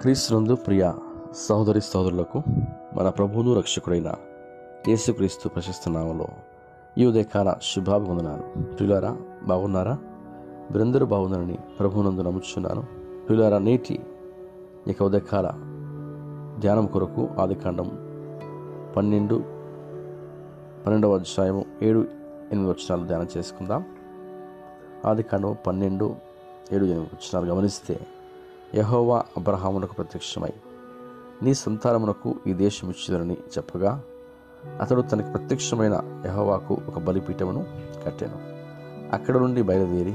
క్రీస్తునందు ప్రియ సహోదరి సహోదరులకు మన ప్రభువును రక్షకుడైన యేసుక్రీస్తు ప్రశస్త నామలో ఈ ఉదయకాల శుభాభివందనాలు. ప్రియులారా బాగున్నారా? మీరందరూ బాగున్నారని ప్రభువునందు నమ్ముచున్నాను. ప్రియులారా నేటి ఇక ఉదయకాల ధ్యానం కొరకు ఆదికాండం పన్నెండు పన్నెండవ అధ్యాయము ఏడు ఎనిమిది వచ్చినాలు ధ్యానం చేసుకుందాం. ఆదికాండం పన్నెండు ఏడు ఎనిమిది వచ్చినాలు గమనిస్తే యహోవా అబ్రహామునకు ప్రత్యక్షమై నీ సంతానమునకు ఈ దేశం ఇచ్చిదని చెప్పగా అతడు తనకు ప్రత్యక్షమైన యహోవాకు ఒక బలిపీఠమును కట్టాను. అక్కడ నుండి బయలుదేరి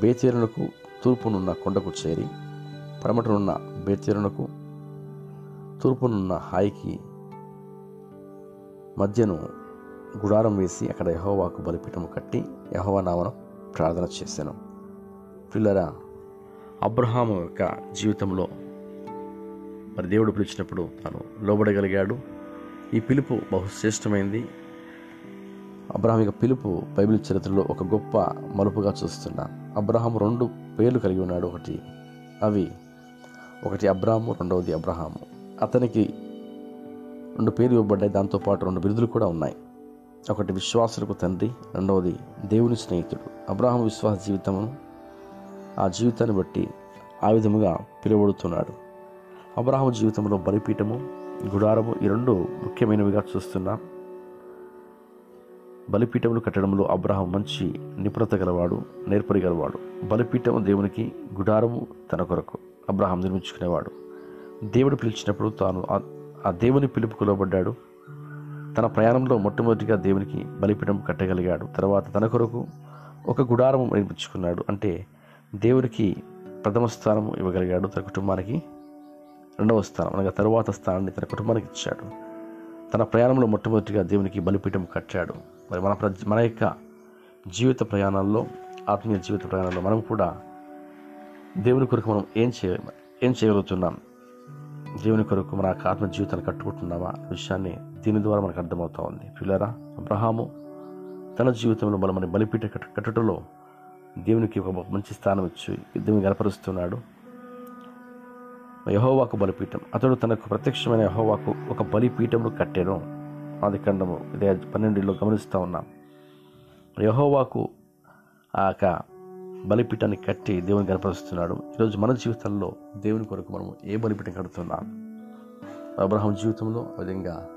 బేతీరునకు తూర్పునున్న కొండకు చేరి పడమటనున్న బేతీరునకు తూర్పునున్న హాయికి మధ్యను గుడారం వేసి అక్కడ యహోవాకు బలిపీఠము కట్టి యహోవా నామను ప్రార్థన చేశాను పిల్లరా అబ్రహాము యొక్క జీవితంలో మరి దేవుడు పిలిచినప్పుడు తాను లోబడగలిగాడు. ఈ పిలుపు బహుశ్రేష్టమైంది అబ్రహాం యొక్క పిలుపు బైబిల్ చరిత్రలో ఒక గొప్ప మలుపుగా చూస్తున్నా. అబ్రహాం రెండు పేర్లు కలిగి ఉన్నాడు. ఒకటి అవి ఒకటి అబ్రాహము రెండవది అబ్రహాము. అతనికి రెండు పేర్లు ఇవ్వబడ్డాయి. దాంతోపాటు రెండు బిరుదులు కూడా ఉన్నాయి. ఒకటి విశ్వాసులకు తండ్రి రెండవది దేవుని స్నేహితుడు. అబ్రహాం విశ్వాస జీవితమును ఆ జీవితాన్ని బట్టి ఆ విధముగా పిలువడుతున్నాడు అబ్రాహం జీవితంలో బలిపీఠము గుడారము ఈ రెండు ముఖ్యమైనవిగా చూస్తున్నాం. బలిపీఠములు కట్టడంలో అబ్రాహం మంచి నిపుణత గలవాడు నేర్పరి గలవాడు. బలిపీఠము దేవునికి గుడారము తన కొరకు అబ్రహాం నిర్మించుకునేవాడు. దేవుడు పిలిచినప్పుడు తాను ఆ- దేవుని పిలుపు లోబడ్డాడు. తన ప్రయాణంలో మొట్టమొదటిగా దేవునికి బలిపీఠం కట్టగలిగాడు. తర్వాత తన కొరకు ఒక గుడారము నిర్మించుకున్నాడు. అంటే దేవునికి ప్రథమ స్థానం ఇవ్వగలిగాడు తన కుటుంబానికి. రెండవ స్థానం అనగా తరువాత స్థానాన్ని తన కుటుంబానికి ఇచ్చాడు. తన ప్రయాణంలో మొట్టమొదటిగా దేవునికి బలిపీఠం కట్టాడు. మరి మన ప్ర- మన యొక్క జీవిత ప్రయాణాల్లో ఆత్మీయ జీవిత ప్రయాణంలో మనం కూడా దేవుని కొరకు మనం ఏం చేయ ఏం చేయగలుగుతున్నాం? దేవుని కొరకు మన యొక్క ఆత్మ జీవితాన్ని కట్టుకుంటున్నామా? విషయాన్ని దీని ద్వారా మనకు అర్థమవుతా ఉంది. పిల్లరా అబ్రహాము తన జీవితంలో మనం మన బలిపీఠ కట్ట కట్టడంలో దేవునికి ఒక మంచి స్థానం ఇచ్చి దేవుని గనపరుస్తున్నాడు యహోవాకు బలిపీఠం. అతడు తనకు ప్రత్యక్షమైన యహోవాకు ఒక బలిపీఠమును కట్టాను. ఆది ఖండము ఇదే పన్నెండులో గమనిస్తూ ఉన్నాం. యహోవాకు ఆ యొక్క బలిపీఠాన్ని కట్టి దేవుని కనపరుస్తున్నాడు. ఈరోజు మన జీవితంలో దేవుని కొరకు మనం ఏ బలిపీఠం కడుతున్నాం? అబ్రహం జీవితంలో విధంగా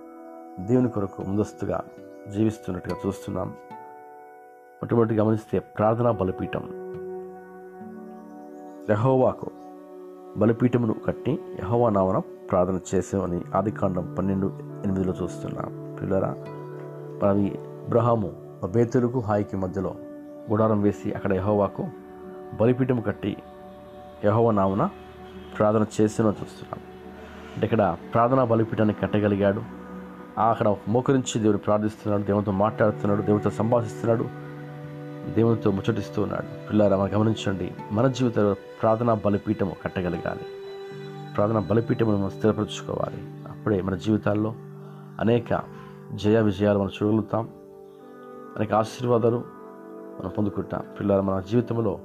దేవుని కొరకు ముందస్తుగా జీవిస్తున్నట్టుగా చూస్తున్నాం. మొట్టమొదటి గమనిస్తే ప్రార్థనా బలిపీఠం. యహోవాకు బలిపీఠమును కట్టి యహోవా నామన ప్రార్థన చేసామని ఆదికాండం పన్నెండు ఎనిమిదిలో చూస్తున్నాం. పిల్లరా మరి అబ్రహాము బేతులకు హాయికి మధ్యలో గుడారం వేసి అక్కడ యహోవాకు బలిపీఠం కట్టి యహోవ నామన ప్రార్థన చేసిన చూస్తున్నాం. అంటే ఇక్కడ ప్రార్థనా బలిపీఠాన్ని కట్టగలిగాడు. అక్కడ మోకరించి దేవుడు ప్రార్థిస్తున్నాడు దేవునితో మాట్లాడుతున్నాడు దేవునితో సంభాషిస్తున్నాడు. దేవునితో ముచ్చటిస్తూ ఉన్నాడు పిల్లారా మనం గమనించండి మన జీవితంలో ప్రార్థనా బలిపీఠము కట్టగలగాలి. ప్రార్థనా బలిపీఠమును మనం స్థిరపరచుకోవాలి. అప్పుడే మన జీవితాల్లో అనేక జయ విజయాలు మనం చూడగలుగుతాం. అనేక ఆశీర్వాదాలు మనం పొందుకుంటాం. పిల్లలు మన జీవితంలో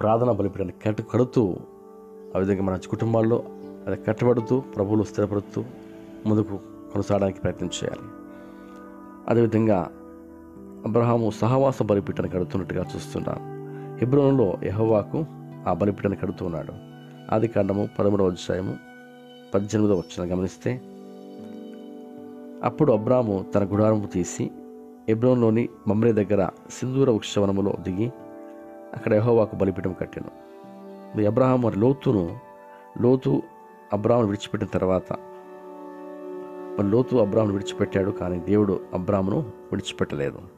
ప్రార్థనా బలిపీఠాన్ని కట్టు కడుతూ ఆ విధంగా మన కుటుంబాల్లో అది కట్టబడుతూ ప్రభువులు స్థిరపడుతూ ముందుకు కొనసాగడానికి ప్రయత్నం చేయాలి. అదేవిధంగా అబ్రహాము సహవాస బలిపీఠను కడుతున్నట్టుగా చూస్తున్నాం. హిబ్రోన్లో యహోవాకు ఆ బలిపీఠను కడుతున్నాడు. ఆది కాండము పదమూడవ అధ్యాయము పద్దెనిమిదవ వచ్చిన గమనిస్తే అప్పుడు అబ్రాము తన గుడారము తీసి హెబ్రోన్లోని మమ్రే దగ్గర సింధూర వృక్షవనములో దిగి అక్కడ యహోవాకు బలిపీఠం కట్టాను. మరి అబ్రహాం మరి లోతును లోతు అబ్రామును విడిచిపెట్టిన తర్వాత మరి లోతు అబ్రాహ్ను విడిచిపెట్టాడు కానీ దేవుడు అబ్రాహ్ను విడిచిపెట్టలేదు.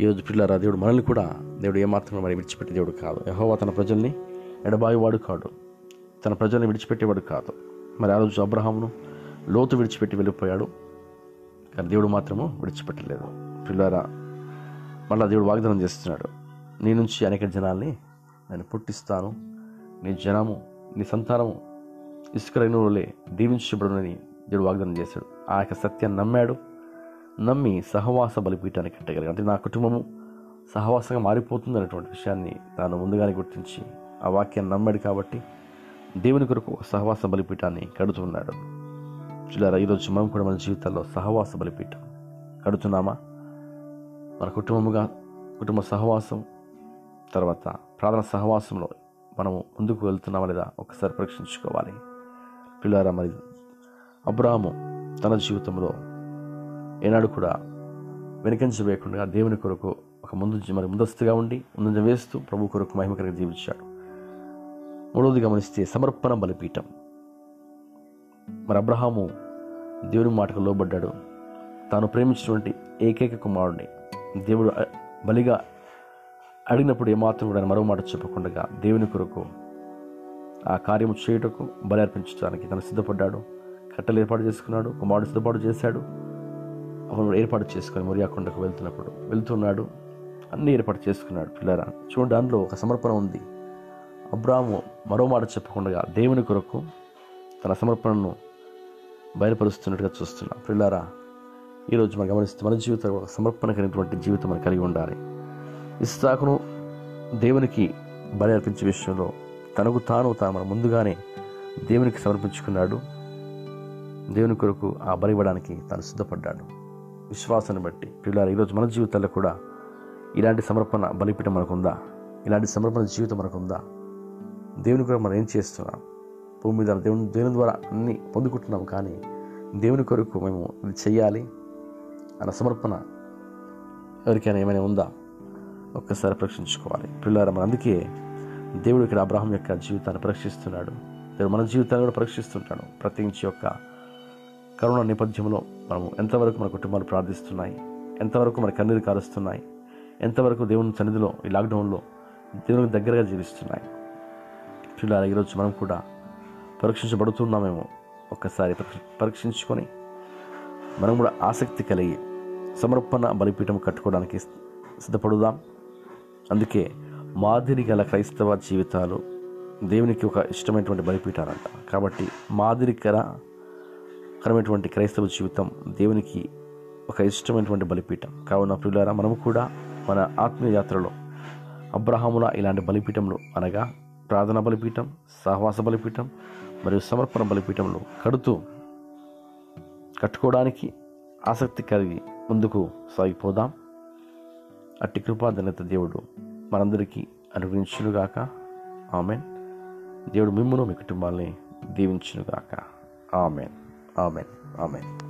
ఈరోజు పిల్లరా దేవుడు మనల్ని కూడా దేవుడు ఏమాత్రం మరి విడిచిపెట్టే దేవుడు కాదు. యహోవా తన ప్రజల్ని ఎడబాయివాడు కాడు. తన ప్రజల్ని విడిచిపెట్టేవాడు కాదు. మరి ఆ రోజు అబ్రహామును లోతు విడిచిపెట్టి వెళ్ళిపోయాడు. కానీ దేవుడు మాత్రము విడిచిపెట్టలేదు. పిల్లరా మళ్ళీ దేవుడు వాగ్దానం చేస్తున్నాడు. నీ నుంచి అనేక జనాల్ని నేను పుట్టిస్తాను. నీ జనము నీ సంతానము ఇసుకరైన వాళ్ళే దీవించబడునని దేవుడు వాగ్దానం చేశాడు. ఆ యొక్క సత్యాన్ని నమ్మాడు. నమ్మి సహవాస బలిపీఠాన్ని కట్టగలిగాడు అంటే నా కుటుంబము సహవాసంగా మారిపోతుంది అనేటువంటి విషయాన్ని తాను ముందుగానే గుర్తించి ఆ వాక్యాన్ని నమ్మాడు కాబట్టి దేవుని కొరకు ఒక సహవాస బలిపీఠాన్ని కడుతున్నాడు. చూడారా ఈరోజు మనం కూడా మన జీవితాల్లో సహవాస బలిపీఠం కడుతున్నామా? మన కుటుంబముగా కుటుంబ సహవాసం తర్వాత ప్రార్థన సహవాసంలో మనము ముందుకు వెళ్తున్నామా లేదా ఒకసారి పరీక్షించుకోవాలి. పిల్లారా మరి అబ్రాహము తన జీవితంలో ఏనాడు కూడా వెనుకంచి వేయకుండా దేవుని కొరకు ఒక ముందు మరి ముందస్తుగా ఉండి ముందంజ వేస్తూ ప్రభు కొరకు మహిమకరంగా జీవించాడు. మూడవది గమనిస్తే సమర్పణ బలిపీఠం. మరి అబ్రహాము దేవుని మాటకు లోబడ్డాడు. తాను ప్రేమించినటువంటి ఏకైక కుమారుడిని దేవుడు బలిగా అడిగినప్పుడు ఏమాత్రం కూడా మరో మాట చెప్పకుండా దేవుని కొరకు ఆ కార్యము చేయుటకు బలి అర్పించడానికి తను సిద్ధపడ్డాడు. కట్టెలు ఏర్పాటు చేసుకున్నాడు కుమారుడు సిద్ధపాటు చేశాడు. అప్పుడు ఏర్పాటు చేసుకొని మురియాకొండకు వెళ్తున్నప్పుడు. వెళ్తున్నాడు అన్నీ ఏర్పాటు చేసుకున్నాడు పిల్లరా. చూడండి దాంట్లో ఒక సమర్పణ ఉంది. అబ్రాము మరో మాట చెప్పకుండా దేవుని కొరకు తన సమర్పణను బయలుపరుస్తున్నట్టుగా చూస్తున్నాం. పిల్లారా ఈరోజు మనం గమనిస్తే మన జీవితంలో ఒక సమర్పణ కలిగినటువంటి జీవితం మనం కలిగి ఉండాలి. ఇస్సాకును దేవునికి బలి అర్పించే విషయంలో తనకు తాను తాను మన ముందుగానే దేవునికి సమర్పించుకున్నాడు. దేవుని కొరకు ఆ బలి ఇవ్వడానికి తాను సిద్ధపడ్డాడు. విశ్వాసాన్ని బట్టి. పిల్లలు ఈరోజు మన జీవితాల్లో కూడా ఇలాంటి సమర్పణ బలిపీఠం మనకుందా? ఇలాంటి సమర్పణ జీవితం మనకుందా? దేవుని కొరకు మనం ఏం చేస్తున్నాం? భూమి మీద దేవుని దేవుని ద్వారా అన్ని పొందుకుంటున్నాం కానీ దేవుని కొరకు మేము ఇది చేయాలి అన్న సమర్పణ ఎవరికైనా ఏమైనా ఉందా? ఒక్కసారి పరీక్షించుకోవాలి. పిల్లలు మన అందుకే దేవుడు ఇక్కడ అబ్రాహం యొక్క జీవితాన్ని పరీక్షిస్తున్నాడు. దేవుడు మన జీవితాన్ని కూడా పరీక్షిస్తుంటాడు. ప్రత్యేకించి యొక్క కరోనా నేపథ్యంలో మనము ఎంతవరకు మన కుటుంబాలు ప్రార్థిస్తున్నాయి? ఎంతవరకు మన కన్నీరు కారుస్తున్నాయి? ఎంతవరకు దేవుని సన్నిధిలో ఈ లాక్డౌన్లో దేవునికి దగ్గరగా జీవిస్తున్నాయి? పిల్లల ఈరోజు మనం కూడా పరీక్షించబడుతున్నామేమో ఒక్కసారి పరీక్ష- పరీక్షించుకొని మనం కూడా ఆసక్తి కలిగి సమర్పణ బలిపీఠం కట్టుకోవడానికి సిద్ధపడుదాం. అందుకే మాదిరి గల క్రైస్తవ జీవితాలు దేవునికి ఒక ఇష్టమైనటువంటి బలిపీఠాలంట. కాబట్టి మాదిరికర కరమైనటువంటి క్రైస్తవ జీవితం దేవునికి ఒక ఇష్టమైనటువంటి బలిపీఠం. కావున ప్రియులారా మనము కూడా మన ఆత్మీయ యాత్రలో అబ్రహాముల ఇలాంటి బలిపీఠంలో అనగా ప్రార్థన బలిపీఠం సహవాస బలిపీఠం మరియు సమర్పణ బలిపీఠంలో కడుతూ కట్టుకోవడానికి ఆసక్తి కలిగి ముందుకు సాగిపోదాం. అట్టి కృపాధన్యత దేవుడు మనందరికీ అనుగ్రహించునుగాక. ఆమెన్. దేవుడు మిమ్మను మీ కుటుంబాల్ని దీవించునుగాక. ఆమెన్. Amen amen